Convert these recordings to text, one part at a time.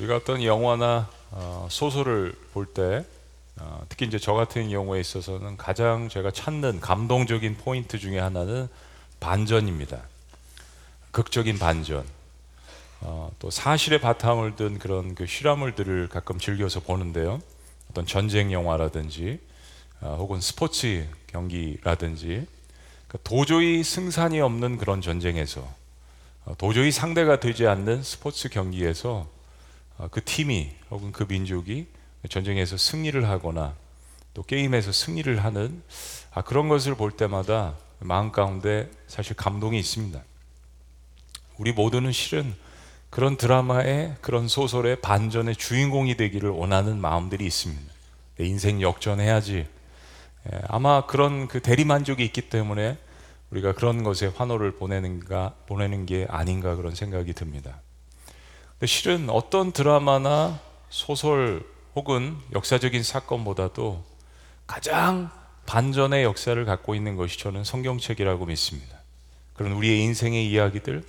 우리가 어떤 영화나 어, 소설을 볼때 어, 특히 이제 저 같은 경우에 있어서는 가장 제가 찾는 감동적인 포인트 중에 하나는 반전입니다. 극적인 반전. 어, 또 사실의 바탕을 둔 그런 그 실화물들을 가끔 즐겨서 보는데요. 어떤 전쟁 영화라든지 어, 혹은 스포츠 경기라든지 그러니까 도저히 승산이 없는 그런 전쟁에서 어, 도저히 상대가 되지 않는 스포츠 경기에서 어, 그 팀이 혹은 그 민족이 전쟁에서 승리를 하거나 또 게임에서 승리를 하는 아, 그런 것을 볼 때마다 마음 가운데 사실 감동이 있습니다. 우리 모두는 실은 그런 드라마의 그런 소설의 반전의 주인공이 되기를 원하는 마음들이 있습니다. 내 인생 역전해야지. 예, 아마 그런 그 대리만족이 있기 때문에 우리가 그런 것에 환호를 보내는가 보내는 게 아닌가 그런 생각이 듭니다. 근데 실은 어떤 드라마나 소설 혹은 역사적인 사건보다도 가장 반전의 역사를 갖고 있는 것이 저는 성경책이라고 믿습니다. 그런 우리의 인생의 이야기들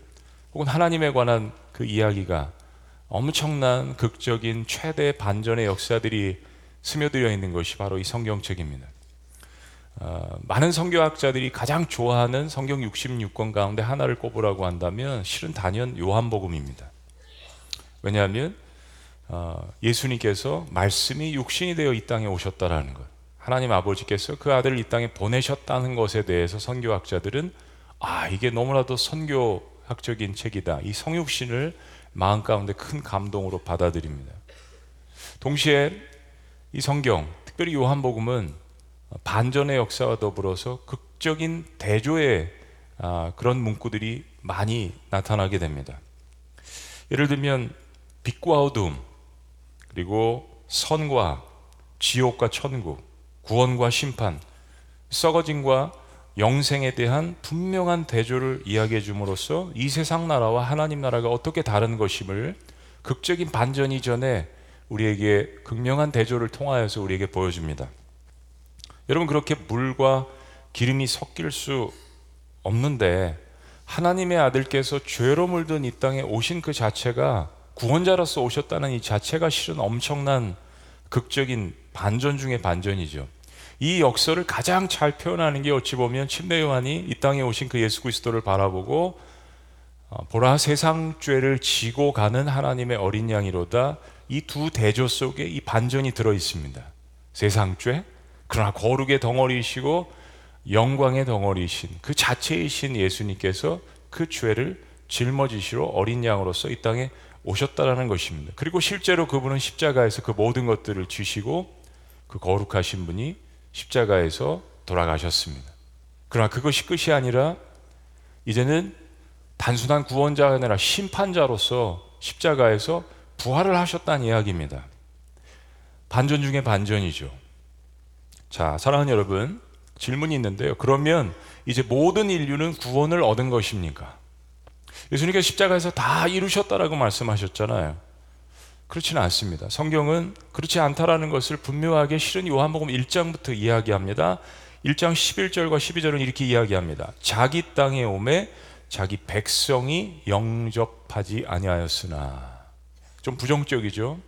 혹은 하나님에 관한 그 이야기가 엄청난 극적인 최대 반전의 역사들이 스며들어 있는 것이 바로 이 성경책입니다. 어, 많은 성경학자들이 가장 좋아하는 성경 66권 가운데 하나를 꼽으라고 한다면 실은 단연 요한복음입니다. 왜냐하면 어, 예수님께서 말씀이 육신이 되어 이 땅에 오셨다라는 것. 하나님 아버지께서 그 아들을 이 땅에 보내셨다는 것에 대해서 선교학자들은 아 이게 너무나도 선교학적인 책이다. 이 성육신을 마음 가운데 큰 감동으로 받아들입니다. 동시에 이 성경, 특별히 요한복음은 반전의 역사와 더불어서 극적인 대조의 아, 그런 문구들이 많이 나타나게 됩니다. 예를 들면 빛과 어둠, 그리고 선과 지옥과 천국, 구원과 심판, 썩어짐과 영생에 대한 분명한 대조를 이야기해 줌으로써 이 세상 나라와 하나님 나라가 어떻게 다른 것임을 극적인 반전 이전에 우리에게 극명한 대조를 통하여서 우리에게 보여줍니다. 여러분 그렇게 물과 기름이 섞일 수 없는데 하나님의 아들께서 죄로 물든 이 땅에 오신 그 자체가 구원자로서 오셨다는 이 자체가 실은 엄청난 극적인 반전 중의 반전이죠. 이 역설을 가장 잘 표현하는 게 어찌 보면 침례 요한이 이 땅에 오신 그 예수 그리스도를 바라보고 어, 보라 세상 죄를 지고 가는 하나님의 어린 양이로다 이 두 대조 속에 이 반전이 들어 있습니다. 세상 죄 그러나 거룩의 덩어리이시고 영광의 덩어리이신 그 자체이신 예수님께서 그 죄를 짊어지시러 어린 양으로서 이 땅에 오셨다라는 것입니다. 그리고 실제로 그분은 십자가에서 그 모든 것들을 지시고 그 거룩하신 분이 십자가에서 돌아가셨습니다. 그러나 그것이 끝이 아니라 이제는 단순한 구원자가 아니라 심판자로서 십자가에서 부활을 하셨다는 이야기입니다. 반전 중에 반전이죠. 자, 사랑하는 여러분, 질문이 있는데요. 그러면 이제 모든 인류는 구원을 얻은 것입니까? 예수님께서 십자가에서 다 이루셨다라고 말씀하셨잖아요. 그렇지는 않습니다. 성경은 그렇지 않다라는 것을 분명하게 실은 요한복음 1장부터 이야기합니다. 1장 11절과 12절은 이렇게 이야기합니다. 자기 땅에 오매 자기 백성이 영접하지 아니하였으나 좀 부정적이죠.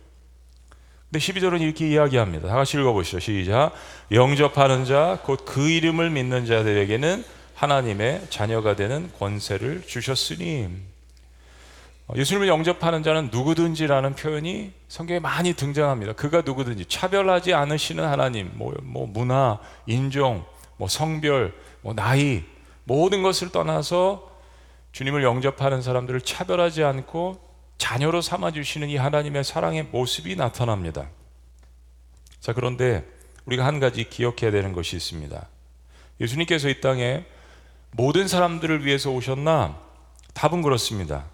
근데 12절은 이렇게 이야기합니다. 다 같이 읽어보시죠. 시작. 영접하는 자, 곧 그 이름을 믿는 자들에게는 하나님의 자녀가 되는 권세를 주셨으니 어, 예수님을 영접하는 자는 누구든지라는 표현이 성경에 많이 등장합니다. 그가 누구든지 차별하지 않으시는 하나님, 뭐, 뭐 문화, 인종, 뭐 성별, 뭐 나이 모든 것을 떠나서 주님을 영접하는 사람들을 차별하지 않고 자녀로 삼아 주시는 이 하나님의 사랑의 모습이 나타납니다. 자, 그런데 우리가 한 가지 기억해야 되는 것이 있습니다. 예수님께서 이 땅에 모든 사람들을 위해서 오셨나? 답은 그렇습니다.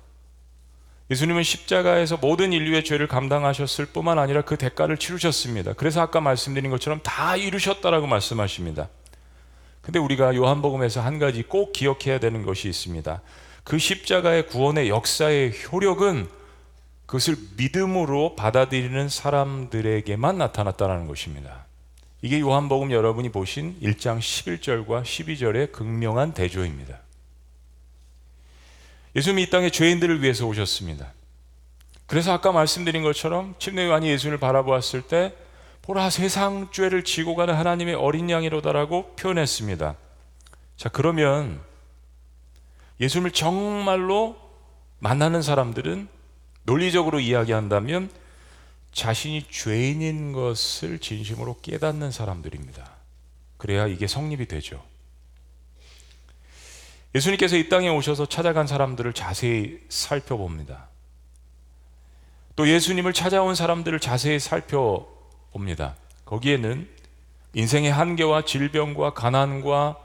예수님은 십자가에서 모든 인류의 죄를 감당하셨을 뿐만 아니라 그 대가를 치르셨습니다. 그래서 아까 말씀드린 것처럼 다 이루셨다라고 말씀하십니다. 근데 우리가 요한복음에서 한 가지 꼭 기억해야 되는 것이 있습니다. 그 십자가의 구원의 역사의 효력은 그것을 믿음으로 받아들이는 사람들에게만 나타났다는 것입니다. 이게 요한복음 여러분이 보신 1장 11절과 12절의 극명한 대조입니다. 예수님이 이 땅에 죄인들을 위해서 오셨습니다. 그래서 아까 말씀드린 것처럼 침례 요한이 예수를 바라보았을 때 보라 세상 죄를 지고 가는 하나님의 어린 양이로다라고 표현했습니다. 자, 그러면 예수님을 정말로 만나는 사람들은 논리적으로 이야기한다면 자신이 죄인인 것을 진심으로 깨닫는 사람들입니다. 그래야 이게 성립이 되죠. 예수님께서 이 땅에 오셔서 찾아간 사람들을 자세히 살펴봅니다. 또 예수님을 찾아온 사람들을 자세히 살펴봅니다. 거기에는 인생의 한계와 질병과 가난과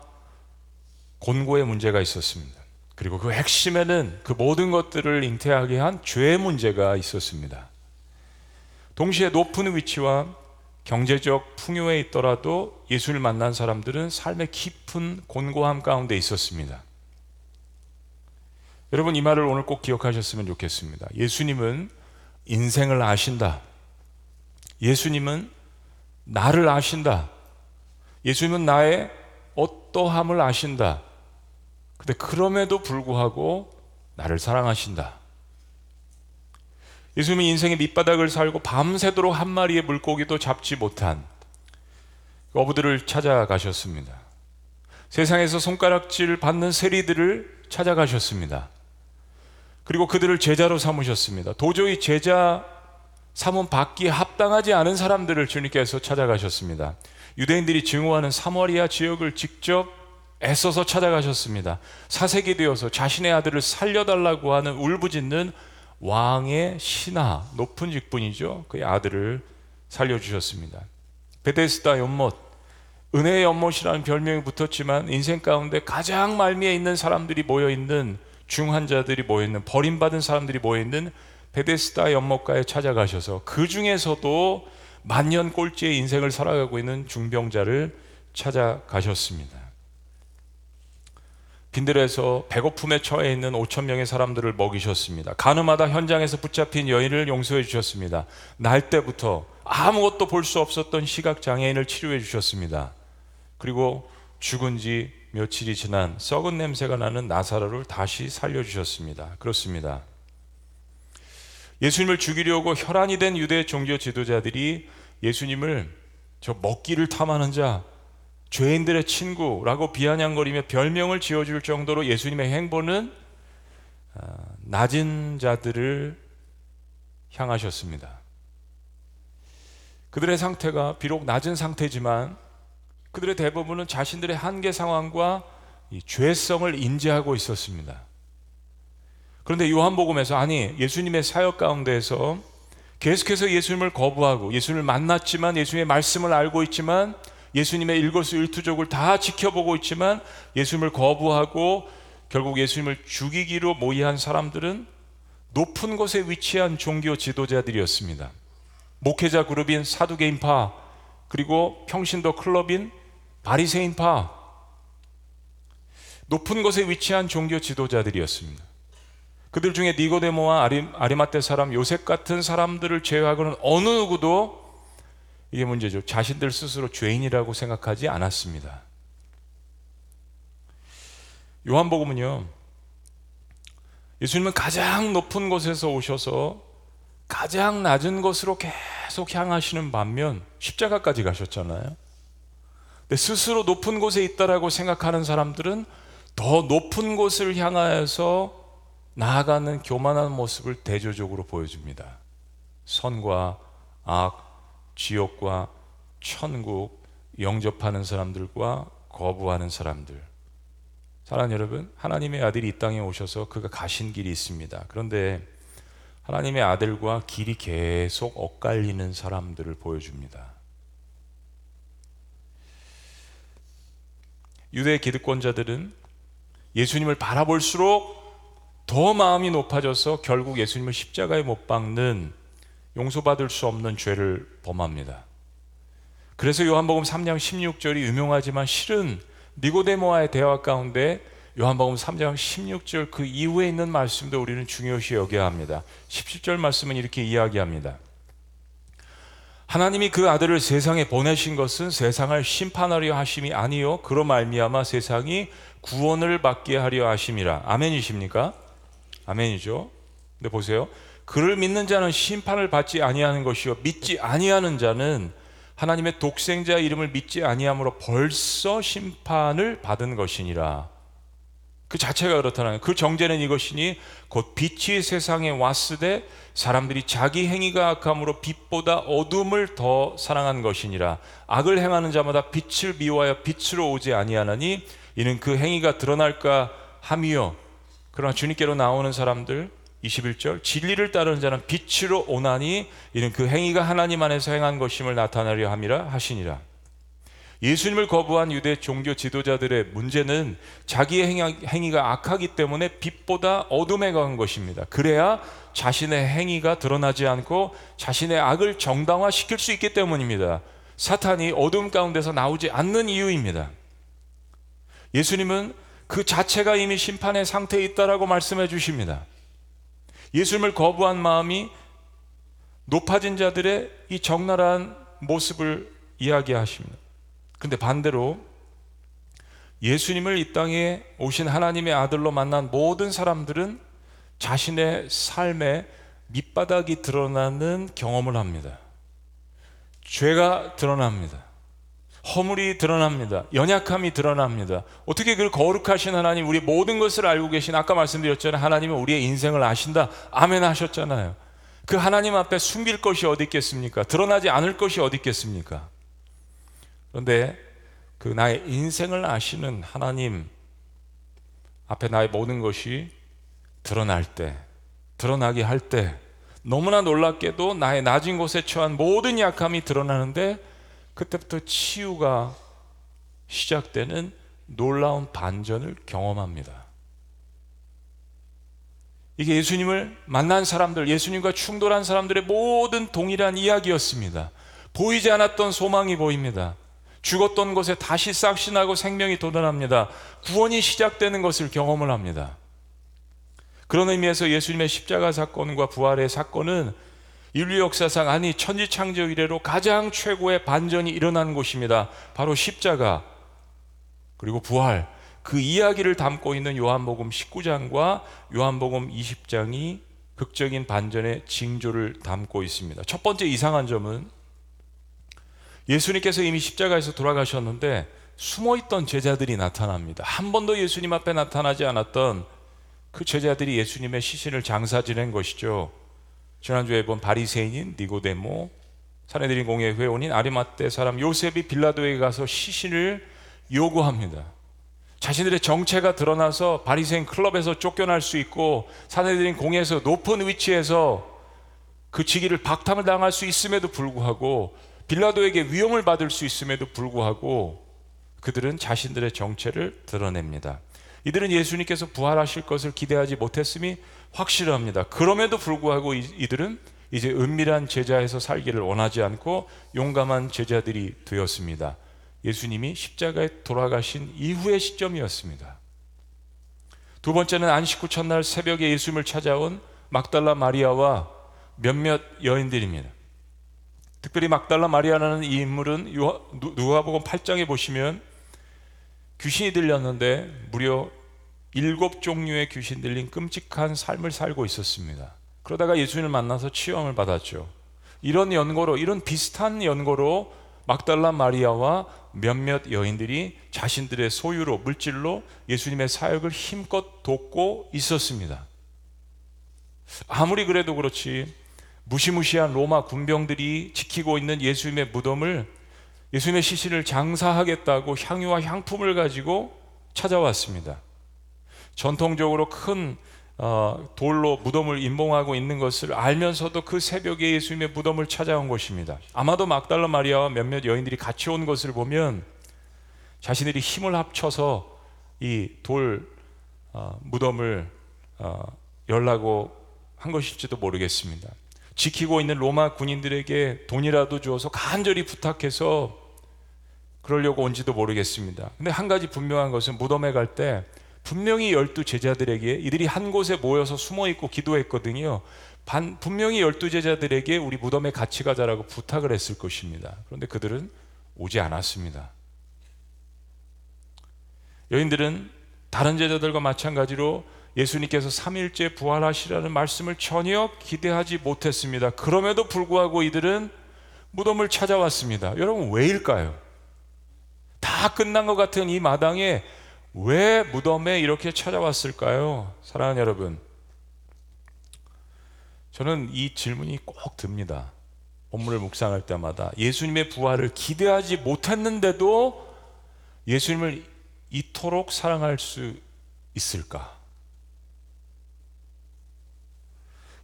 곤고의 문제가 있었습니다. 그리고 그 핵심에는 그 모든 것들을 잉태하게 한 죄의 문제가 있었습니다. 동시에 높은 위치와 경제적 풍요에 있더라도 예수를 만난 사람들은 삶의 깊은 곤고함 가운데 있었습니다. 여러분 이 말을 오늘 꼭 기억하셨으면 좋겠습니다. 예수님은 인생을 아신다. 예수님은 나를 아신다. 예수님은 나의 어떠함을 아신다. 근데 그럼에도 불구하고 나를 사랑하신다. 예수님은 인생의 밑바닥을 살고 밤새도록 한 마리의 물고기도 잡지 못한 어부들을 찾아가셨습니다. 세상에서 손가락질 받는 세리들을 찾아가셨습니다. 그리고 그들을 제자로 삼으셨습니다. 도저히 제자 삼은 받기에 합당하지 않은 사람들을 주님께서 찾아가셨습니다. 유대인들이 증오하는 사마리아 지역을 직접 애써서 찾아가셨습니다. 사색이 되어서 자신의 아들을 살려달라고 하는 울부짖는 왕의 신하, 높은 직분이죠. 그의 아들을 살려주셨습니다. 베데스다 연못, 은혜의 연못이라는 별명이 붙었지만 인생 가운데 가장 말미에 있는 사람들이 모여 있는 중환자들이 모여 있는 버림받은 사람들이 모여 있는 베데스다 연못가에 찾아가셔서 그 중에서도 만년 꼴찌의 인생을 살아가고 있는 중병자를 찾아가셨습니다. 빈들에서 배고픔에 처해 있는 5천 명의 사람들을 먹이셨습니다. 가늠하다 현장에서 붙잡힌 여인을 용서해 주셨습니다. 날 때부터 아무것도 볼 수 없었던 시각 장애인을 치료해 주셨습니다. 그리고 죽은 지 며칠이 지난 썩은 냄새가 나는 나사로를 다시 살려 주셨습니다. 그렇습니다. 예수님을 죽이려고 혈안이 된 유대 종교 지도자들이 예수님을 저 먹기를 탐하는 자, 죄인들의 친구라고 비아냥거리며 별명을 지어줄 정도로 예수님의 행보는 아, 낮은 자들을 향하셨습니다. 그들의 상태가 비록 낮은 상태지만 그들의 대부분은 자신들의 한계 상황과 죄성을 인지하고 있었습니다. 그런데 요한복음에서 아니 예수님의 사역 가운데에서 계속해서 예수님을 거부하고 예수님을 만났지만 예수님의 말씀을 알고 있지만 예수님의 일거수일투족을 다 지켜보고 있지만 예수님을 거부하고 결국 예수님을 죽이기로 모의한 사람들은 높은 곳에 위치한 종교 지도자들이었습니다. 목회자 그룹인 사두개인파 그리고 평신도 클럽인 바리새인파 높은 곳에 위치한 종교 지도자들이었습니다. 그들 중에 니고데모와 아리, 아리마떼 사람 요셉 같은 사람들을 제외하고는 어느 누구도 이게 문제죠. 자신들 스스로 죄인이라고 생각하지 않았습니다. 요한복음은요. 예수님은 가장 높은 곳에서 오셔서 가장 낮은 곳으로 계속 향하시는 반면 십자가까지 가셨잖아요. 근데 스스로 높은 곳에 있다라고 생각하는 사람들은 더 높은 곳을 향하여서 나아가는 교만한 모습을 대조적으로 보여줍니다. 선과 악, 지옥과 천국 영접하는 사람들과 거부하는 사람들. 사랑 여러분, 하나님의 아들이 이 땅에 오셔서 그가 가신 길이 있습니다. 그런데 하나님의 아들과 길이 계속 엇갈리는 사람들을 보여줍니다. 유대 기득권자들은 예수님을 바라볼수록 더 마음이 높아져서 결국 예수님을 십자가에 못 박는 용서받을 수 없는 죄를 범합니다. 그래서 요한복음 3장 16절이 유명하지만 실은 니고데모와의 대화 가운데 요한복음 3장 16절 그 이후에 있는 말씀도 우리는 중요시 여겨야 합니다. 17절 말씀은 이렇게 이야기합니다. 하나님이 그 아들을 세상에 보내신 것은 세상을 심판하려 하심이 아니요 그로 말미암아 세상이 구원을 받게 하려 하심이라. 아멘이십니까? 아멘이죠. 근데 보세요. 그를 믿는 자는 심판을 받지 아니하는 것이요 믿지 아니하는 자는 하나님의 독생자 이름을 믿지 아니함으로 벌써 심판을 받은 것이니라. 그 자체가 그렇다는 그 정제는 이것이니 곧 빛이 세상에 왔으되 사람들이 자기 행위가 악함으로 빛보다 어둠을 더 사랑한 것이니라. 악을 행하는 자마다 빛을 미워하여 빛으로 오지 아니하나니 이는 그 행위가 드러날까 함이요. 그러나 주님께로 나오는 사람들 21절 진리를 따르는 자는 빛으로 오나니 이는 그 행위가 하나님 안에서 행한 것임을 나타내려 함이라 하시니라 예수님을 거부한 유대 종교 지도자들의 문제는 자기의 행위가 악하기 때문에 빛보다 어둠에 강한 것입니다. 그래야 자신의 행위가 드러나지 않고 자신의 악을 정당화시킬 수 있기 때문입니다. 사탄이 어둠 가운데서 나오지 않는 이유입니다. 예수님은 그 자체가 이미 심판의 상태에 있다라고 말씀해 주십니다. 예수님을 거부한 마음이 높아진 자들의 이 적나라한 모습을 이야기하십니다. 근데 반대로 예수님을 이 땅에 오신 하나님의 아들로 만난 모든 사람들은 자신의 삶에 밑바닥이 드러나는 경험을 합니다. 죄가 드러납니다. 허물이 드러납니다. 연약함이 드러납니다. 어떻게 그 거룩하신 하나님, 우리 모든 것을 알고 계신 아까 말씀드렸잖아요. 하나님은 우리의 인생을 아신다. 아멘 하셨잖아요. 그 하나님 앞에 숨길 것이 어디 있겠습니까? 드러나지 않을 것이 어디 있겠습니까? 그런데 그 나의 인생을 아시는 하나님 앞에 나의 모든 것이 드러날 때, 드러나게 할 때, 너무나 놀랍게도 나의 낮은 곳에 처한 모든 약함이 드러나는데 그때부터 치유가 시작되는 놀라운 반전을 경험합니다. 이게 예수님을 만난 사람들, 예수님과 충돌한 사람들의 모든 동일한 이야기였습니다. 보이지 않았던 소망이 보입니다. 죽었던 곳에 다시 싹신하고 생명이 돋아납니다. 구원이 시작되는 것을 경험을 합니다. 그런 의미에서 예수님의 십자가 사건과 부활의 사건은 인류 역사상 아니 천지 창조 이래로 가장 최고의 반전이 일어난 곳입니다. 바로 십자가 그리고 부활 그 이야기를 담고 있는 요한복음 19장과 요한복음 20장이 극적인 반전의 징조를 담고 있습니다. 첫 번째 이상한 점은 예수님께서 이미 십자가에서 돌아가셨는데 숨어 있던 제자들이 나타납니다. 한 번도 예수님 앞에 나타나지 않았던 그 제자들이 예수님의 시신을 장사 지낸 것이죠. 지난주에 본 바리새인인 니고데모, 사내들인 공예 회원인 아리마떼 사람 요셉이 빌라도에 가서 시신을 요구합니다. 자신들의 정체가 드러나서 바리새인 클럽에서 쫓겨날 수 있고 사내들인 공예에서 높은 위치에서 그 직위를 박탈을 당할 수 있음에도 불구하고 빌라도에게 위험을 받을 수 있음에도 불구하고 그들은 자신들의 정체를 드러냅니다. 이들은 예수님께서 부활하실 것을 기대하지 못했음이 확실합니다. 그럼에도 불구하고 이들은 이제 은밀한 제자에서 살기를 원하지 않고 용감한 제자들이 되었습니다. 예수님이 십자가에 돌아가신 이후의 시점이었습니다. 두 번째는 안식 후 첫날 새벽에 예수님을 찾아온 막달라 마리아와 몇몇 여인들입니다. 특별히 막달라 마리아라는 이 인물은 누가복음 8장에 보시면 귀신이 들렸는데 무려 일곱 종류의 귀신 들린 끔찍한 삶을 살고 있었습니다. 그러다가 예수님을 만나서 치유함을 받았죠. 이런 연고로 이런 비슷한 연고로 막달라 마리아와 몇몇 여인들이 자신들의 소유로 물질로 예수님의 사역을 힘껏 돕고 있었습니다. 아무리 그래도 그렇지 무시무시한 로마 군병들이 지키고 있는 예수님의 무덤을 예수님의 시신을 장사하겠다고 향유와 향품을 가지고 찾아왔습니다. 전통적으로 큰 어, 돌로 무덤을 임봉하고 있는 것을 알면서도 그 새벽에 예수님의 무덤을 찾아온 것입니다. 아마도 막달라 마리아와 몇몇 여인들이 같이 온 것을 보면 자신들이 힘을 합쳐서 이돌 어, 무덤을 어, 열라고 한 것일지도 모르겠습니다. 지키고 있는 로마 군인들에게 돈이라도 주어서 간절히 부탁해서 그러려고 온지도 모르겠습니다. 근데 한 가지 분명한 것은 무덤에 갈 때 분명히 열두 제자들에게 이들이 한 곳에 모여서 숨어 있고 기도했거든요. 반, 분명히 열두 제자들에게 우리 무덤에 같이 가자라고 부탁을 했을 것입니다. 그런데 그들은 오지 않았습니다. 여인들은 다른 제자들과 마찬가지로 예수님께서 3일째 부활하시라는 말씀을 전혀 기대하지 못했습니다. 그럼에도 불구하고 이들은 무덤을 찾아왔습니다. 여러분, 왜일까요? 다 끝난 것 같은 이 마당에 왜 무덤에 이렇게 찾아왔을까요? 사랑하는 여러분. 저는 이 질문이 꼭 듭니다. 본문을 묵상할 때마다 예수님의 부활을 기대하지 못했는데도 예수님을 이토록 사랑할 수 있을까?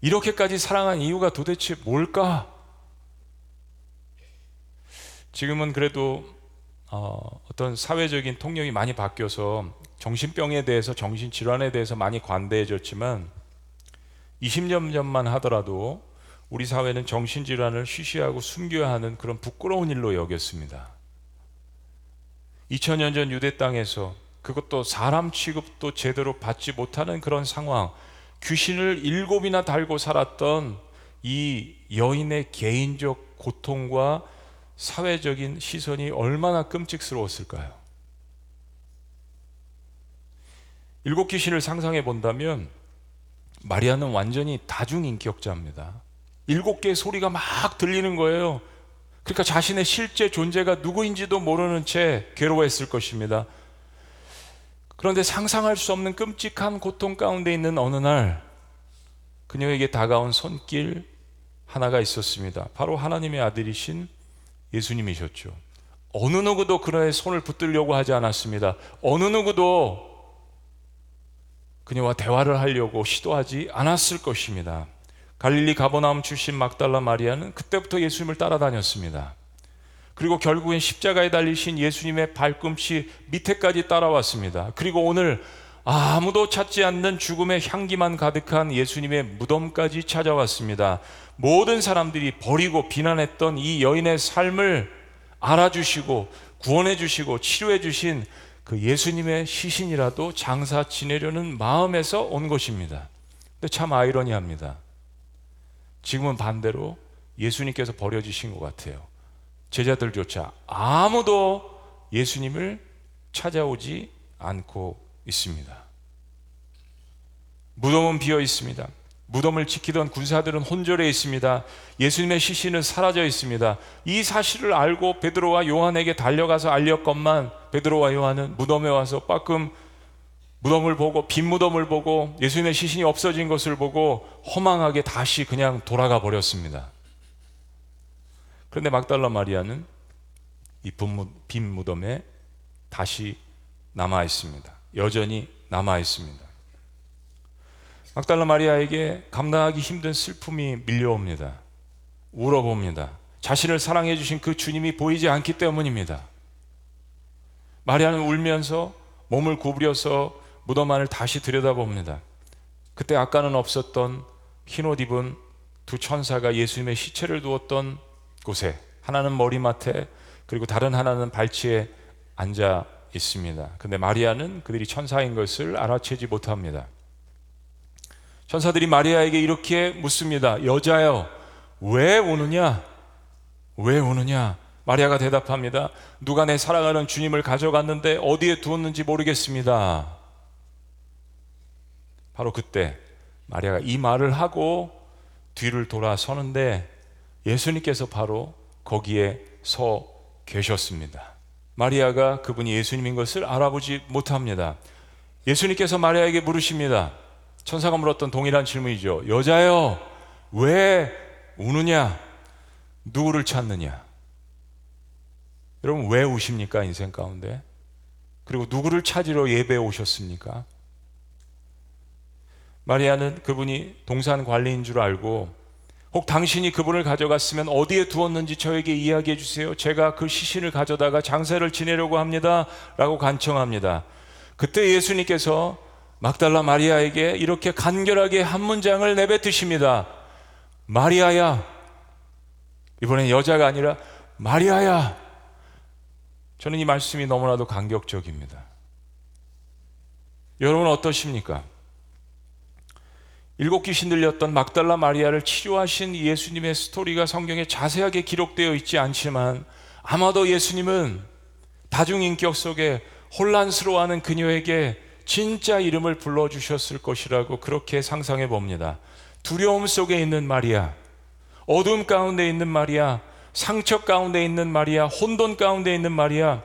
이렇게까지 사랑한 이유가 도대체 뭘까? 지금은 그래도 어, 떤 사회적인 통념이 많이 바뀌어서 정신병에 대해서 정신질환에 대해서 많이 관대해졌지만 20년 전만 하더라도 우리 사회는 정신질환을 쉬쉬하고 숨겨야 하는 그런 부끄러운 일로 여겼습니다. 2000년 전 유대 땅에서 그것도 사람 취급도 제대로 받지 못하는 그런 상황, 귀신을 일곱이나 달고 살았던 이 여인의 개인적 고통과 사회적인 시선이 얼마나 끔찍스러웠을까요? 일곱 귀신을 상상해 본다면 마리아는 완전히 다중인격자입니다. 일곱 개의 소리가 막 들리는 거예요. 그러니까 자신의 실제 존재가 누구인지도 모르는 채 괴로워했을 것입니다. 그런데 상상할 수 없는 끔찍한 고통 가운데 있는 어느 날 그녀에게 다가온 손길 하나가 있었습니다. 바로 하나님의 아들이신 예수님이셨죠. 어느 누구도 그녀의 손을 붙들려고 하지 않았습니다. 어느 누구도 그녀와 대화를 하려고 시도하지 않았을 것입니다. 갈릴리 가버나움 출신 막달라 마리아는 그때부터 예수님을 따라다녔습니다. 그리고 결국엔 십자가에 달리신 예수님의 발꿈치 밑에까지 따라왔습니다. 그리고 오늘 아무도 찾지 않는 죽음의 향기만 가득한 예수님의 무덤까지 찾아왔습니다. 모든 사람들이 버리고 비난했던 이 여인의 삶을 알아주시고 구원해 주시고 치료해 주신 그 예수님의 시신이라도 장사 지내려는 마음에서 온 것입니다. 근데 참 아이러니합니다. 지금은 반대로 예수님께서 버려지신 것 같아요. 제자들조차 아무도 예수님을 찾아오지 않고 있습니다. 무덤은 비어 있습니다. 무덤을 지키던 군사들은 혼절해 있습니다. 예수님의 시신은 사라져 있습니다. 이 사실을 알고 베드로와 요한에게 달려가서 알렸건만 베드로와 요한은 무덤에 와서 빠끔 무덤을 보고 빈 무덤을 보고 예수님의 시신이 없어진 것을 보고 허망하게 다시 그냥 돌아가 버렸습니다. 그런데 막달라 마리아는 이 빈 무덤에 다시 남아 있습니다. 여전히 남아 있습니다. 막달라 마리아에게 감당하기 힘든 슬픔이 밀려옵니다. 울어봅니다. 자신을 사랑해 주신 그 주님이 보이지 않기 때문입니다. 마리아는 울면서 몸을 구부려서 무덤 안을 다시 들여다봅니다. 그때 아까는 없었던 흰옷 입은 두 천사가 예수님의 시체를 두었던 곳에 하나는 머리맡에 그리고 다른 하나는 발치에 앉아 있습니다. 근데 마리아는 그들이 천사인 것을 알아채지 못합니다. 천사들이 마리아에게 이렇게 묻습니다. 여자여, 왜 우느냐? 왜 우느냐? 마리아가 대답합니다. 누가 내 사랑하는 주님을 가져갔는데 어디에 두었는지 모르겠습니다. 바로 그때 마리아가 이 말을 하고 뒤를 돌아서는데 예수님께서 바로 거기에 서 계셨습니다. 마리아가 그분이 예수님인 것을 알아보지 못합니다. 예수님께서 마리아에게 물으십니다. 천사가 물었던 동일한 질문이죠. 여자여, 왜 우느냐? 누구를 찾느냐? 여러분, 왜 우십니까? 인생 가운데? 그리고 누구를 찾으러 예배에 오셨습니까? 마리아는 그분이 동산 관리인 줄 알고 혹 당신이 그분을 가져갔으면 어디에 두었는지 저에게 이야기해 주세요. 제가 그 시신을 가져다가 장사를 지내려고 합니다. 라고 간청합니다. 그때 예수님께서 막달라 마리아에게 이렇게 간결하게 한 문장을 내뱉으십니다. 마리아야. 이번엔 여자가 아니라 마리아야. 저는 이 말씀이 너무나도 감격적입니다. 여러분 어떠십니까? 일곱 귀신 들렸던 막달라 마리아를 치료하신 예수님의 스토리가 성경에 자세하게 기록되어 있지 않지만 아마도 예수님은 다중인격 속에 혼란스러워하는 그녀에게 진짜 이름을 불러주셨을 것이라고 그렇게 상상해 봅니다. 두려움 속에 있는 마리아, 어둠 가운데 있는 마리아, 상처 가운데 있는 마리아, 혼돈 가운데 있는 마리아,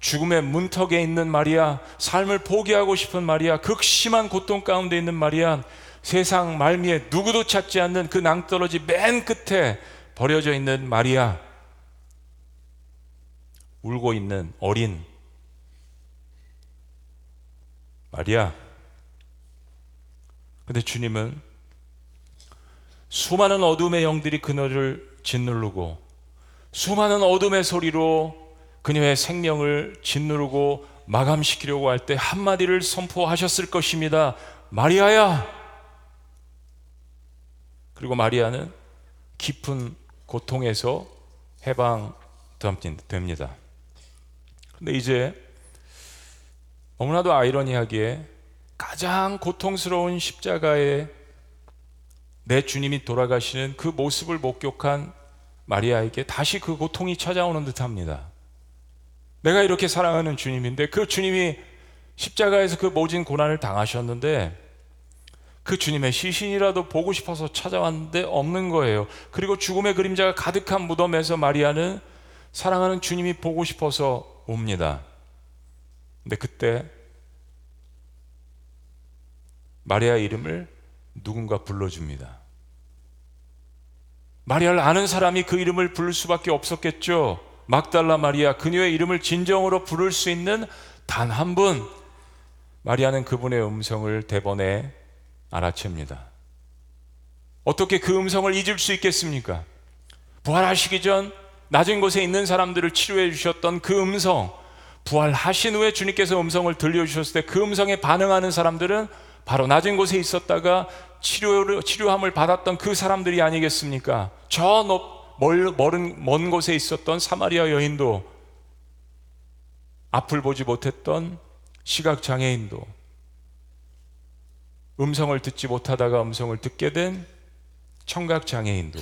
죽음의 문턱에 있는 마리아, 삶을 포기하고 싶은 마리아, 극심한 고통 가운데 있는 마리아, 세상 말미에 누구도 찾지 않는 그 낭떠러지 맨 끝에 버려져 있는 마리아, 울고 있는 어린 마리아. 근데 주님은 수많은 어둠의 영들이 그녀를 짓누르고 수많은 어둠의 소리로 그녀의 생명을 짓누르고 마감시키려고 할 때 한마디를 선포하셨을 것입니다. 마리아야! 그리고 마리아는 깊은 고통에서 해방됩니다. 근데 이제 너무나도 아이러니하게 가장 고통스러운 십자가에 내 주님이 돌아가시는 그 모습을 목격한 마리아에게 다시 그 고통이 찾아오는 듯 합니다. 내가 이렇게 사랑하는 주님인데 그 주님이 십자가에서 그 모진 고난을 당하셨는데 그 주님의 시신이라도 보고 싶어서 찾아왔는데 없는 거예요. 그리고 죽음의 그림자가 가득한 무덤에서 마리아는 사랑하는 주님이 보고 싶어서 옵니다. 근데 그때 마리아 이름을 누군가 불러줍니다. 마리아를 아는 사람이 그 이름을 부를 수밖에 없었겠죠. 막달라 마리아 그녀의 이름을 진정으로 부를 수 있는 단 한 분. 마리아는 그분의 음성을 대번에 알아챕니다. 어떻게 그 음성을 잊을 수 있겠습니까? 부활하시기 전 낮은 곳에 있는 사람들을 치료해 주셨던 그 음성, 부활하신 후에 주님께서 음성을 들려주셨을 때 그 음성에 반응하는 사람들은 바로 낮은 곳에 있었다가 치료를, 치료함을 받았던 그 사람들이 아니겠습니까? 저 높, 멀, 멀은, 먼 곳에 있었던 사마리아 여인도 앞을 보지 못했던 시각장애인도 음성을 듣지 못하다가 음성을 듣게 된 청각 장애인도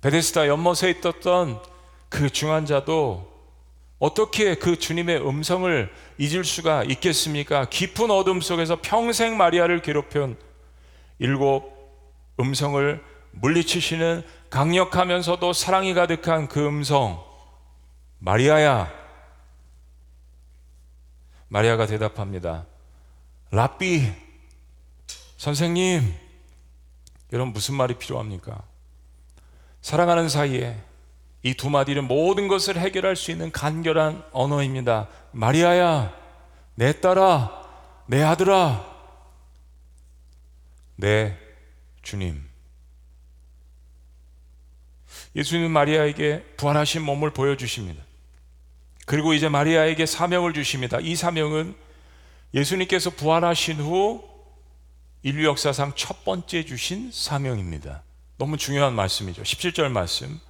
베데스다 연못에 있었던 그 중환자도 어떻게 그 주님의 음성을 잊을 수가 있겠습니까? 깊은 어둠 속에서 평생 마리아를 괴롭힌 일곱 음성을 물리치시는 강력하면서도 사랑이 가득한 그 음성, 마리아야. 마리아가 대답합니다. 라삐, 선생님, 여러분 무슨 말이 필요합니까? 사랑하는 사이에 이 두 마디는 모든 것을 해결할 수 있는 간결한 언어입니다. 마리아야, 내 딸아, 내 아들아, 내 주님. 예수님은 마리아에게 부활하신 몸을 보여주십니다. 그리고 이제 마리아에게 사명을 주십니다. 이 사명은 예수님께서 부활하신 후 인류 역사상 첫 번째 주신 사명입니다. 너무 중요한 말씀이죠. 17절 말씀.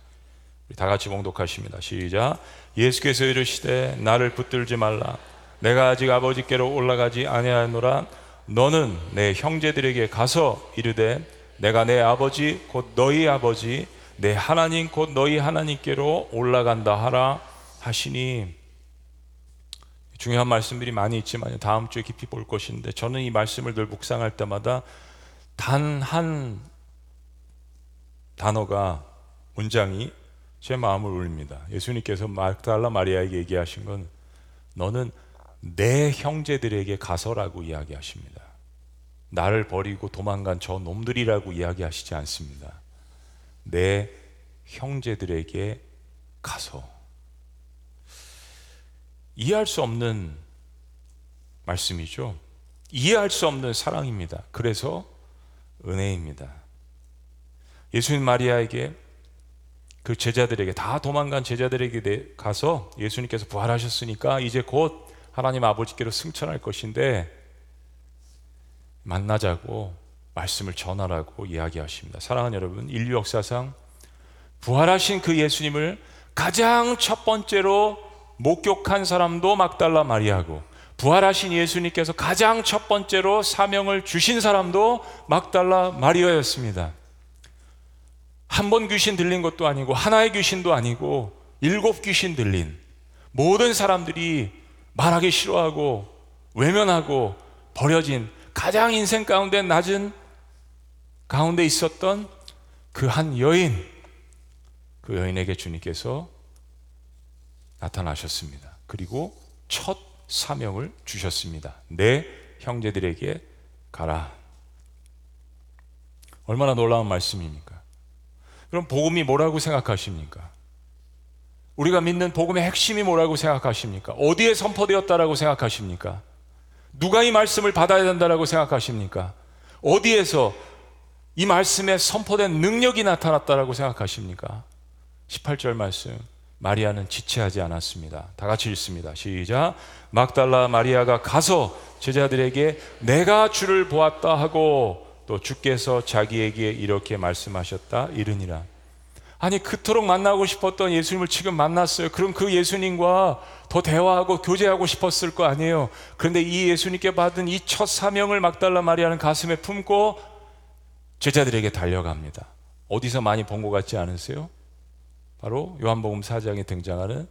다 같이 봉독하십니다. 시작. 예수께서 이르시되 나를 붙들지 말라. 내가 아직 아버지께로 올라가지 아니하노라. 너는 내 형제들에게 가서 이르되 내가 내 아버지 곧 너희 아버지 내 하나님 곧 너희 하나님께로 올라간다 하라 하시니 중요한 말씀들이 많이 있지만 다음 주에 깊이 볼 것인데 저는 이 말씀을 늘 묵상할 때마다 단 한 단어가 문장이 제 마음을 울립니다. 예수님께서 막달라 마리아에게 얘기하신 건 너는 내 형제들에게 가서라고 이야기하십니다. 나를 버리고 도망간 저 놈들이라고 이야기하시지 않습니다. 내 형제들에게 가서 이해할 수 없는 말씀이죠. 이해할 수 없는 사랑입니다. 그래서 은혜입니다. 예수님 마리아에게 그 제자들에게 다 도망간 제자들에게 가서 예수님께서 부활하셨으니까 이제 곧 하나님 아버지께로 승천할 것인데 만나자고 말씀을 전하라고 이야기하십니다. 사랑하는 여러분, 인류 역사상 부활하신 그 예수님을 가장 첫 번째로 목격한 사람도 막달라 마리아고 부활하신 예수님께서 가장 첫 번째로 사명을 주신 사람도 막달라 마리아였습니다. 한 번 귀신 들린 것도 아니고 하나의 귀신도 아니고 일곱 귀신 들린 모든 사람들이 말하기 싫어하고 외면하고 버려진 가장 인생 가운데 낮은 가운데 있었던 그 한 여인, 그 여인에게 주님께서 나타나셨습니다. 그리고 첫 사명을 주셨습니다. 내 형제들에게 가라. 얼마나 놀라운 말씀입니까? 그럼 복음이 뭐라고 생각하십니까? 우리가 믿는 복음의 핵심이 뭐라고 생각하십니까? 어디에 선포되었다라고 생각하십니까? 누가 이 말씀을 받아야 된다라고 생각하십니까? 어디에서 이 말씀에 선포된 능력이 나타났다라고 생각하십니까? 18절 말씀. 마리아는 지체하지 않았습니다. 다 같이 읽습니다. 시작. 막달라 마리아가 가서 제자들에게 내가 주를 보았다 하고 또 주께서 자기에게 이렇게 말씀하셨다 이르니라. 아니 그토록 만나고 싶었던 예수님을 지금 만났어요. 그럼 그 예수님과 더 대화하고 교제하고 싶었을 거 아니에요. 그런데 이 예수님께 받은 이 첫 사명을 막달라 마리아는 가슴에 품고 제자들에게 달려갑니다. 어디서 많이 본 것 같지 않으세요? 바로 요한복음 4장에 등장하는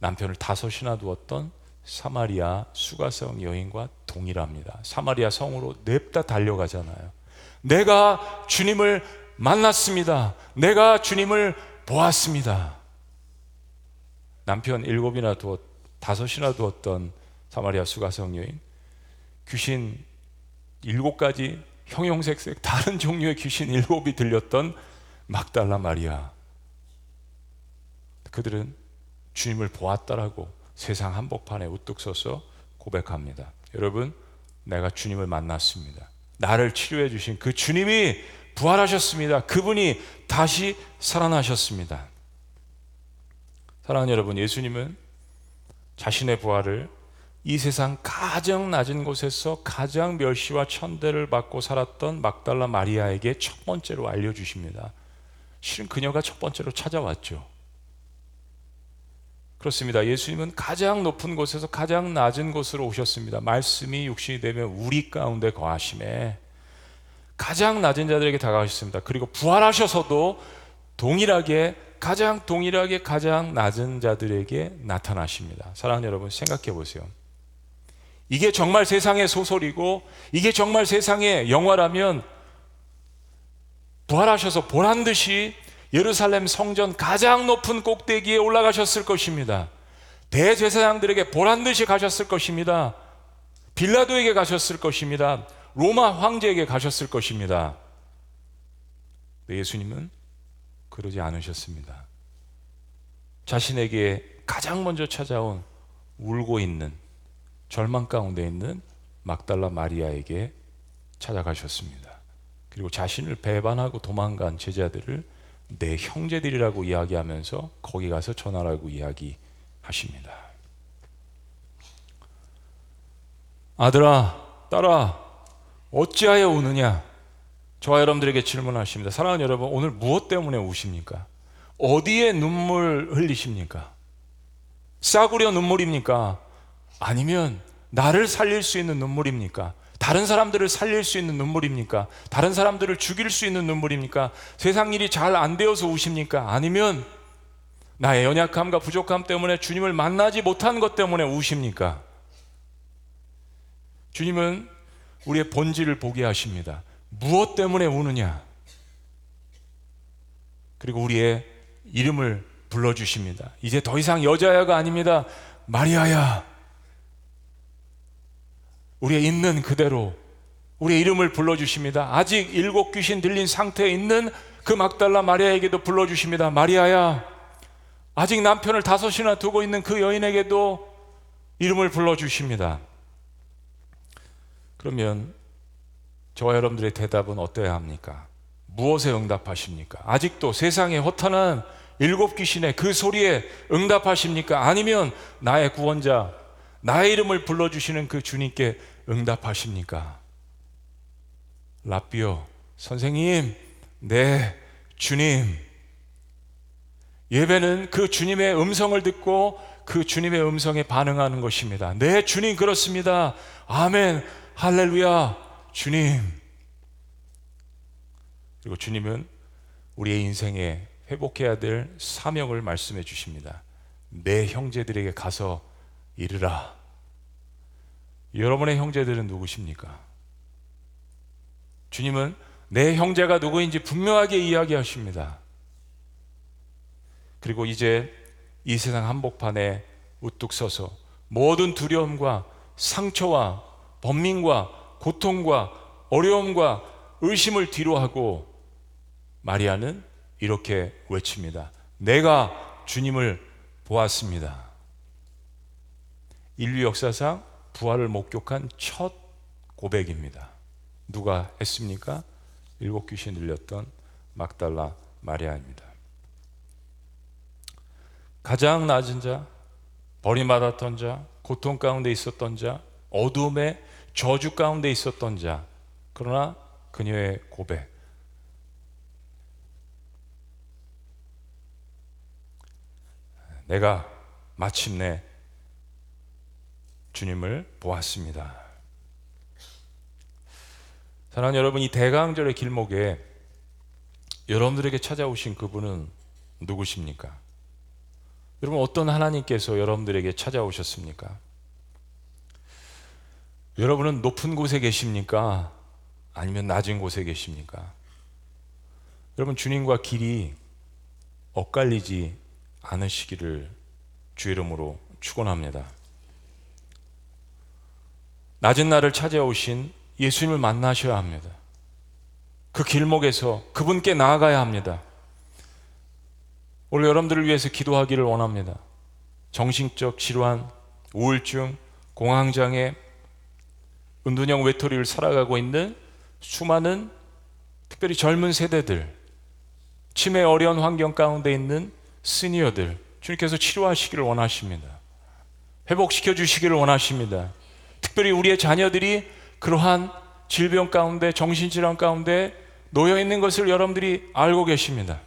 남편을 다섯이나 두었던 사마리아 수가성 여인과 동일합니다. 사마리아 성으로 냅다 달려가잖아요. 내가 주님을 만났습니다. 내가 주님을 보았습니다. 남편 일곱이나 두었, 다섯이나 두었던 사마리아 수가성 여인, 귀신 일곱 가지 형형색색 다른 종류의 귀신 일곱이 들렸던 막달라 마리아. 그들은 주님을 보았다라고 세상 한복판에 우뚝 서서 고백합니다. 여러분, 내가 주님을 만났습니다. 나를 치료해 주신 그 주님이 부활하셨습니다. 그분이 다시 살아나셨습니다. 사랑하는 여러분, 예수님은 자신의 부활을 이 세상 가장 낮은 곳에서 가장 멸시와 천대를 받고 살았던 막달라 마리아에게 첫 번째로 알려주십니다. 실은 그녀가 첫 번째로 찾아왔죠. 그렇습니다. 예수님은 가장 높은 곳에서 가장 낮은 곳으로 오셨습니다. 말씀이 육신이 되면 우리 가운데 거하심에 가장 낮은 자들에게 다가가셨습니다. 그리고 부활하셔서도 동일하게 가장 동일하게 가장 낮은 자들에게 나타나십니다. 사랑하는 여러분 생각해 보세요. 이게 정말 세상의 소설이고 이게 정말 세상의 영화라면 부활하셔서 보란 듯이 예루살렘 성전 가장 높은 꼭대기에 올라가셨을 것입니다. 대제사장들에게 보란 듯이 가셨을 것입니다. 빌라도에게 가셨을 것입니다. 로마 황제에게 가셨을 것입니다. 예수님은 그러지 않으셨습니다. 자신에게 가장 먼저 찾아온 울고 있는 절망 가운데 있는 막달라 마리아에게 찾아가셨습니다. 그리고 자신을 배반하고 도망간 제자들을 내 형제들이라고 이야기하면서 거기 가서 전하라고 이야기하십니다. 아들아, 딸아, 어찌하여 우느냐? 저와 여러분들에게 질문하십니다. 사랑하는 여러분, 오늘 무엇 때문에 우십니까? 어디에 눈물 흘리십니까? 싸구려 눈물입니까? 아니면 나를 살릴 수 있는 눈물입니까? 다른 사람들을 살릴 수 있는 눈물입니까? 다른 사람들을 죽일 수 있는 눈물입니까? 세상 일이 잘 안 되어서 우십니까? 아니면 나의 연약함과 부족함 때문에 주님을 만나지 못한 것 때문에 우십니까? 주님은 우리의 본질을 보게 하십니다. 무엇 때문에 우느냐? 그리고 우리의 이름을 불러주십니다. 이제 더 이상 여자야가 아닙니다. 마리아야. 우리의 있는 그대로 우리의 이름을 불러주십니다. 아직 일곱 귀신 들린 상태에 있는 그 막달라 마리아에게도 불러주십니다. 마리아야, 아직 남편을 다섯이나 두고 있는 그 여인에게도 이름을 불러주십니다. 그러면 저와 여러분들의 대답은 어떠해야 합니까? 무엇에 응답하십니까? 아직도 세상에 허탄한 일곱 귀신의 그 소리에 응답하십니까? 아니면 나의 구원자, 나의 이름을 불러주시는 그 주님께 응답하십니까? 라비오, 선생님, 네, 주님. 예배는 그 주님의 음성을 듣고 그 주님의 음성에 반응하는 것입니다. 네, 주님, 그렇습니다. 아멘, 할렐루야, 주님. 그리고 주님은 우리의 인생에 회복해야 될 사명을 말씀해 주십니다. 내 형제들에게 가서 이르라. 여러분의 형제들은 누구십니까? 주님은 내 형제가 누구인지 분명하게 이야기하십니다. 그리고 이제 이 세상 한복판에 우뚝 서서 모든 두려움과 상처와 번민과 고통과 어려움과 의심을 뒤로하고 마리아는 이렇게 외칩니다. 내가 주님을 보았습니다. 인류 역사상 부활을 목격한 첫 고백입니다. 누가 했습니까? 일곱 귀신 들렸던 막달라 마리아입니다. 가장 낮은 자, 버림받았던 자, 고통 가운데 있었던 자, 어둠의 저주 가운데 있었던 자, 그러나 그녀의 고백. 내가 마침내 주님을 보았습니다. 사랑하는 여러분, 이 대강절의 길목에 여러분들에게 찾아오신 그분은 누구십니까? 여러분, 어떤 하나님께서 여러분들에게 찾아오셨습니까? 여러분은 높은 곳에 계십니까? 아니면 낮은 곳에 계십니까? 여러분, 주님과 길이 엇갈리지 않으시기를 주 이름으로 축원합니다. 낮은 날을 찾아오신 예수님을 만나셔야 합니다. 그 길목에서 그분께 나아가야 합니다. 오늘 여러분들을 위해서 기도하기를 원합니다. 정신적 질환, 우울증, 공황장애, 은둔형 외톨이를 살아가고 있는 수많은 특별히 젊은 세대들, 치매 어려운 환경 가운데 있는 시니어들, 주님께서 치료하시기를 원하십니다. 회복시켜 주시기를 원하십니다. 특별히 우리의 자녀들이 그러한 질병 가운데 정신질환 가운데 놓여 있는 것을 여러분들이 알고 계십니다.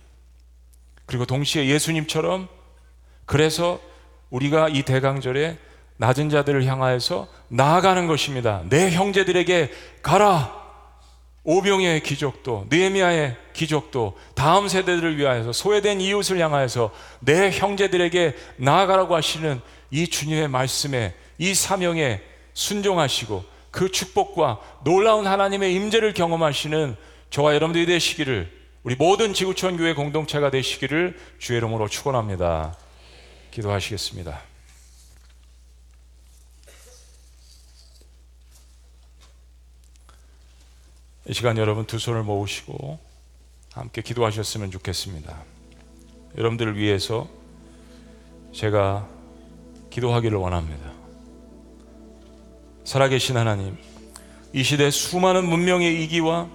그리고 동시에 예수님처럼 그래서 우리가 이 대강절에 낮은 자들을 향하여서 나아가는 것입니다. 내 형제들에게 가라. 오병의 기적도 느헤미야의 기적도 다음 세대들을 위하여서 소외된 이웃을 향하여서 내 형제들에게 나아가라고 하시는 이 주님의 말씀에 이 사명에 순종하시고 그 축복과 놀라운 하나님의 임재를 경험하시는 저와 여러분들이 되시기를 우리 모든 지구촌 교회 공동체가 되시기를 주의 이름으로 축원합니다. 기도하시겠습니다. 이 시간 여러분 두 손을 모으시고 함께 기도하셨으면 좋겠습니다. 여러분들을 위해서 제가 기도하기를 원합니다. 살아계신 하나님, 이 시대 수많은 문명의 이기와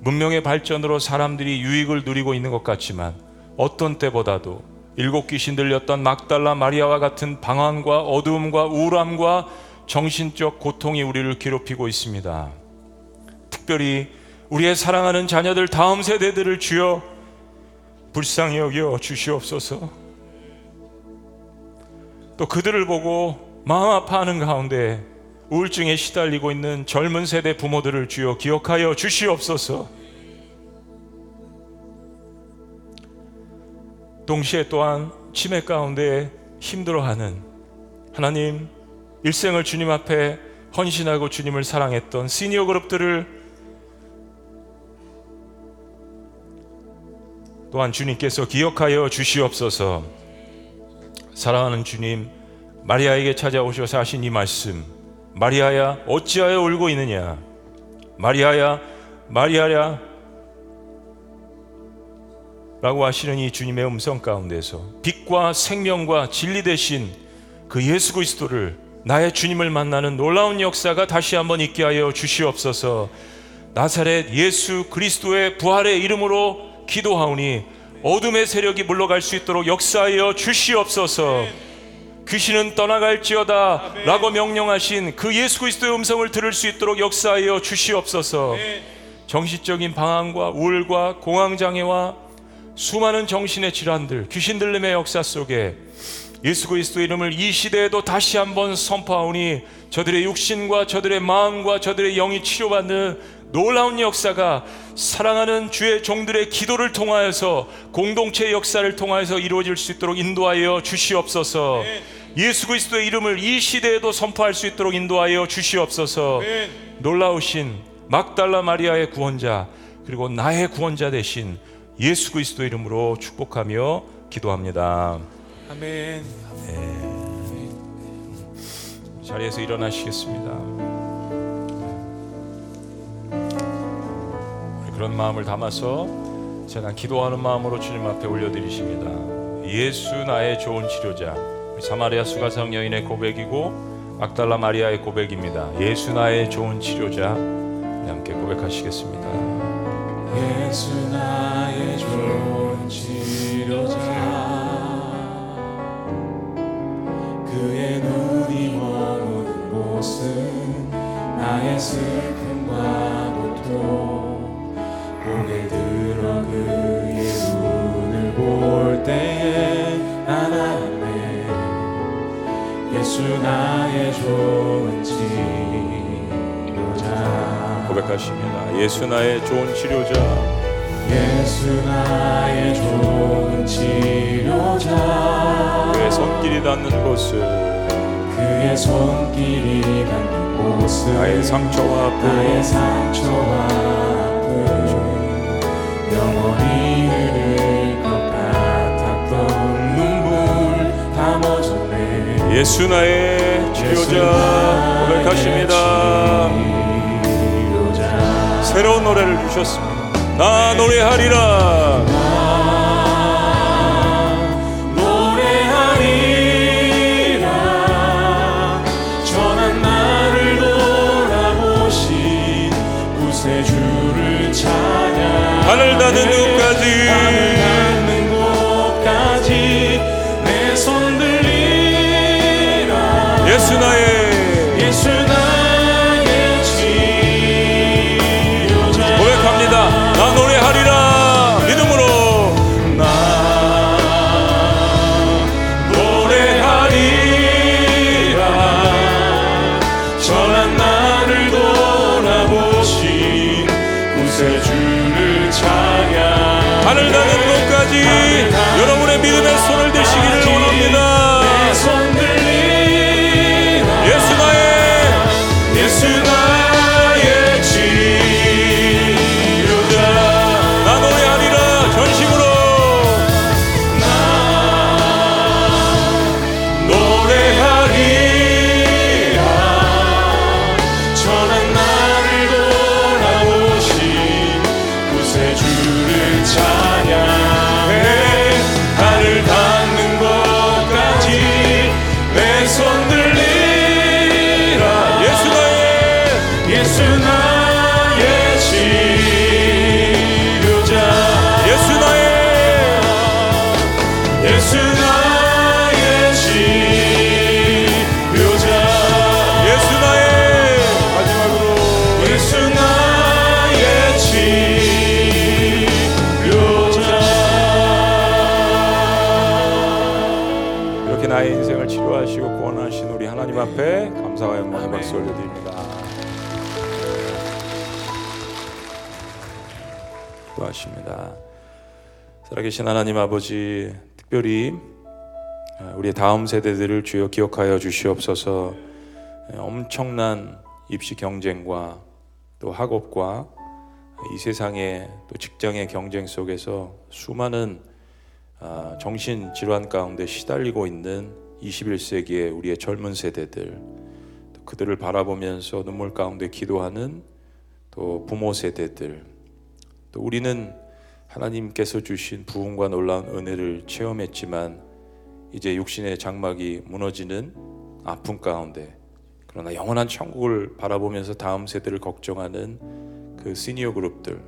문명의 발전으로 사람들이 유익을 누리고 있는 것 같지만 어떤 때보다도 일곱 귀신 들렸던 막달라 마리아와 같은 방황과 어두움과 우울함과 정신적 고통이 우리를 괴롭히고 있습니다. 특별히 우리의 사랑하는 자녀들 다음 세대들을 주여 불쌍히 여겨 주시옵소서. 또 그들을 보고 마음 아파하는 가운데 우울증에 시달리고 있는 젊은 세대 부모들을 주여 기억하여 주시옵소서. 동시에 또한 치매 가운데 힘들어하는 하나님 일생을 주님 앞에 헌신하고 주님을 사랑했던 시니어 그룹들을 또한 주님께서 기억하여 주시옵소서. 사랑하는 주님, 마리아에게 찾아오셔서 하신 이 말씀, 마리아야 어찌하여 울고 있느냐? 마리아야, 마리아야, 라고 하시는 이 주님의 음성 가운데서 빛과 생명과 진리 대신 그 예수 그리스도를 나의 주님을 만나는 놀라운 역사가 다시 한번 있게 하여 주시옵소서. 나사렛 예수 그리스도의 부활의 이름으로 기도하오니 어둠의 세력이 물러갈 수 있도록 역사하여 주시옵소서. 귀신은 떠나갈지어다 라고 명령하신 그 예수 그리스도의 음성을 들을 수 있도록 역사하여 주시옵소서. 정신적인 방황과 우울과 공황장애와 수많은 정신의 질환들, 귀신 들림의 역사 속에 예수 그리스도 이름을 이 시대에도 다시 한번 선포하오니 저들의 육신과 저들의 마음과 저들의 영이 치료받는 놀라운 역사가 사랑하는 주의 종들의 기도를 통하여서 공동체 역사를 통하여서 이루어질 수 있도록 인도하여 주시옵소서. 예수 그리스도의 이름을 이 시대에도 선포할 수 있도록 인도하여 주시옵소서. 놀라우신 막달라 마리아의 구원자 그리고 나의 구원자 되신 예수 그리스도 이름으로 축복하며 기도합니다. 아멘. 자리에서 일어나시겠습니다. 그런 마음을 담아서 제가 기도하는 마음으로 주님 앞에 올려드리십니다. 예수 나의 좋은 치료자. 사마리아 수가성 여인의 고백이고 막달라 마리아의 고백입니다. 예수 나의 좋은 치료자. 우리 함께 고백하시겠습니다. 예수 나의 좋은 치료자 그의 눈이 머무는 곳은 나의 슬픔과 고통 고개 들어 그의 눈을 볼 때에 예수 나의 좋은 치료자. 고백하십니다. 예수 나의 좋은 치료자. 예수 나의 좋은 치료자. 그의 손길이 닿는 곳을. 그의 손길이 닿는 곳은 나의 상처와 아픔 나의 상처와 아픔 영원히 예수 나의 치료자 고백하십니다. 새로운 노래를 주셨습니다. 나. 노래하리라 예수 나의 예수 나의 치료자 고백합니다. 나 노래하리라. 믿음으로. 나 노래하리라. 전한 나를 돌아보신 구세주를 찬양. 하늘 닿는 하나님 앞에 감사와 영광의 박수 올려드립니다. 기도하십니다. 살아계신 하나님 아버지, 특별히 아, 우리의 다음 세대들을 주여 기억하여 주시옵소서. 에, 엄청난 입시 경쟁과 또 학업과 이 세상의 또 직장의 경쟁 속에서 수많은 아, 정신 질환 가운데 시달리고 있는 21세기의 우리의 젊은 세대들 또 그들을 바라보면서 눈물 가운데 기도하는 또 부모 세대들 또 우리는 하나님께서 주신 부흥과 놀라운 은혜를 체험했지만 이제 육신의 장막이 무너지는 아픔 가운데 그러나 영원한 천국을 바라보면서 다음 세대를 걱정하는 그 시니어 그룹들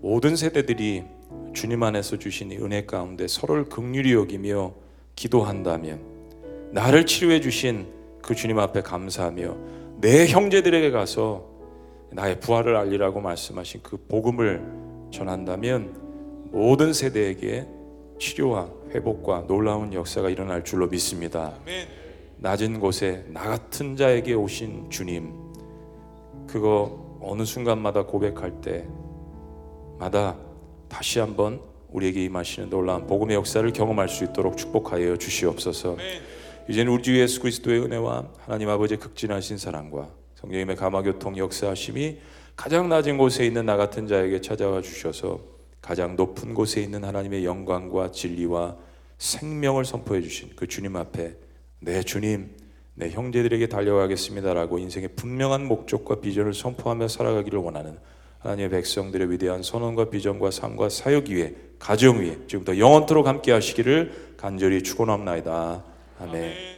모든 세대들이 주님 안에서 주신 이 은혜 가운데 서로를 극률히 여기며 기도한다면 나를 치료해 주신 그 주님 앞에 감사하며 내 형제들에게 가서 나의 부활을 알리라고 말씀하신 그 복음을 전한다면 모든 세대에게 치료와 회복과 놀라운 역사가 일어날 줄로 믿습니다. 낮은 곳에 나 같은 자에게 오신 주님 그거 어느 순간마다 고백할 때마다 다시 한번 우리에게 임하시는 놀라운 복음의 역사를 경험할 수 있도록 축복하여 주시옵소서. 이제는 우리 주 예수 그리스도의 은혜와 하나님 아버지의 극진하신 사랑과 성령님의 감화교통 역사하심이 가장 낮은 곳에 있는 나 같은 자에게 찾아와 주셔서 가장 높은 곳에 있는 하나님의 영광과 진리와 생명을 선포해 주신 그 주님 앞에 내 주님, 내 형제들에게 달려가겠습니다라고 인생의 분명한 목적과 비전을 선포하며 살아가기를 원하는 하나님의 백성들의 위대한 선언과 비전과 삶과 사역 위에 가정 위에 지금부터 영원토록 함께 하시기를 간절히 축원합나이다. 아멘.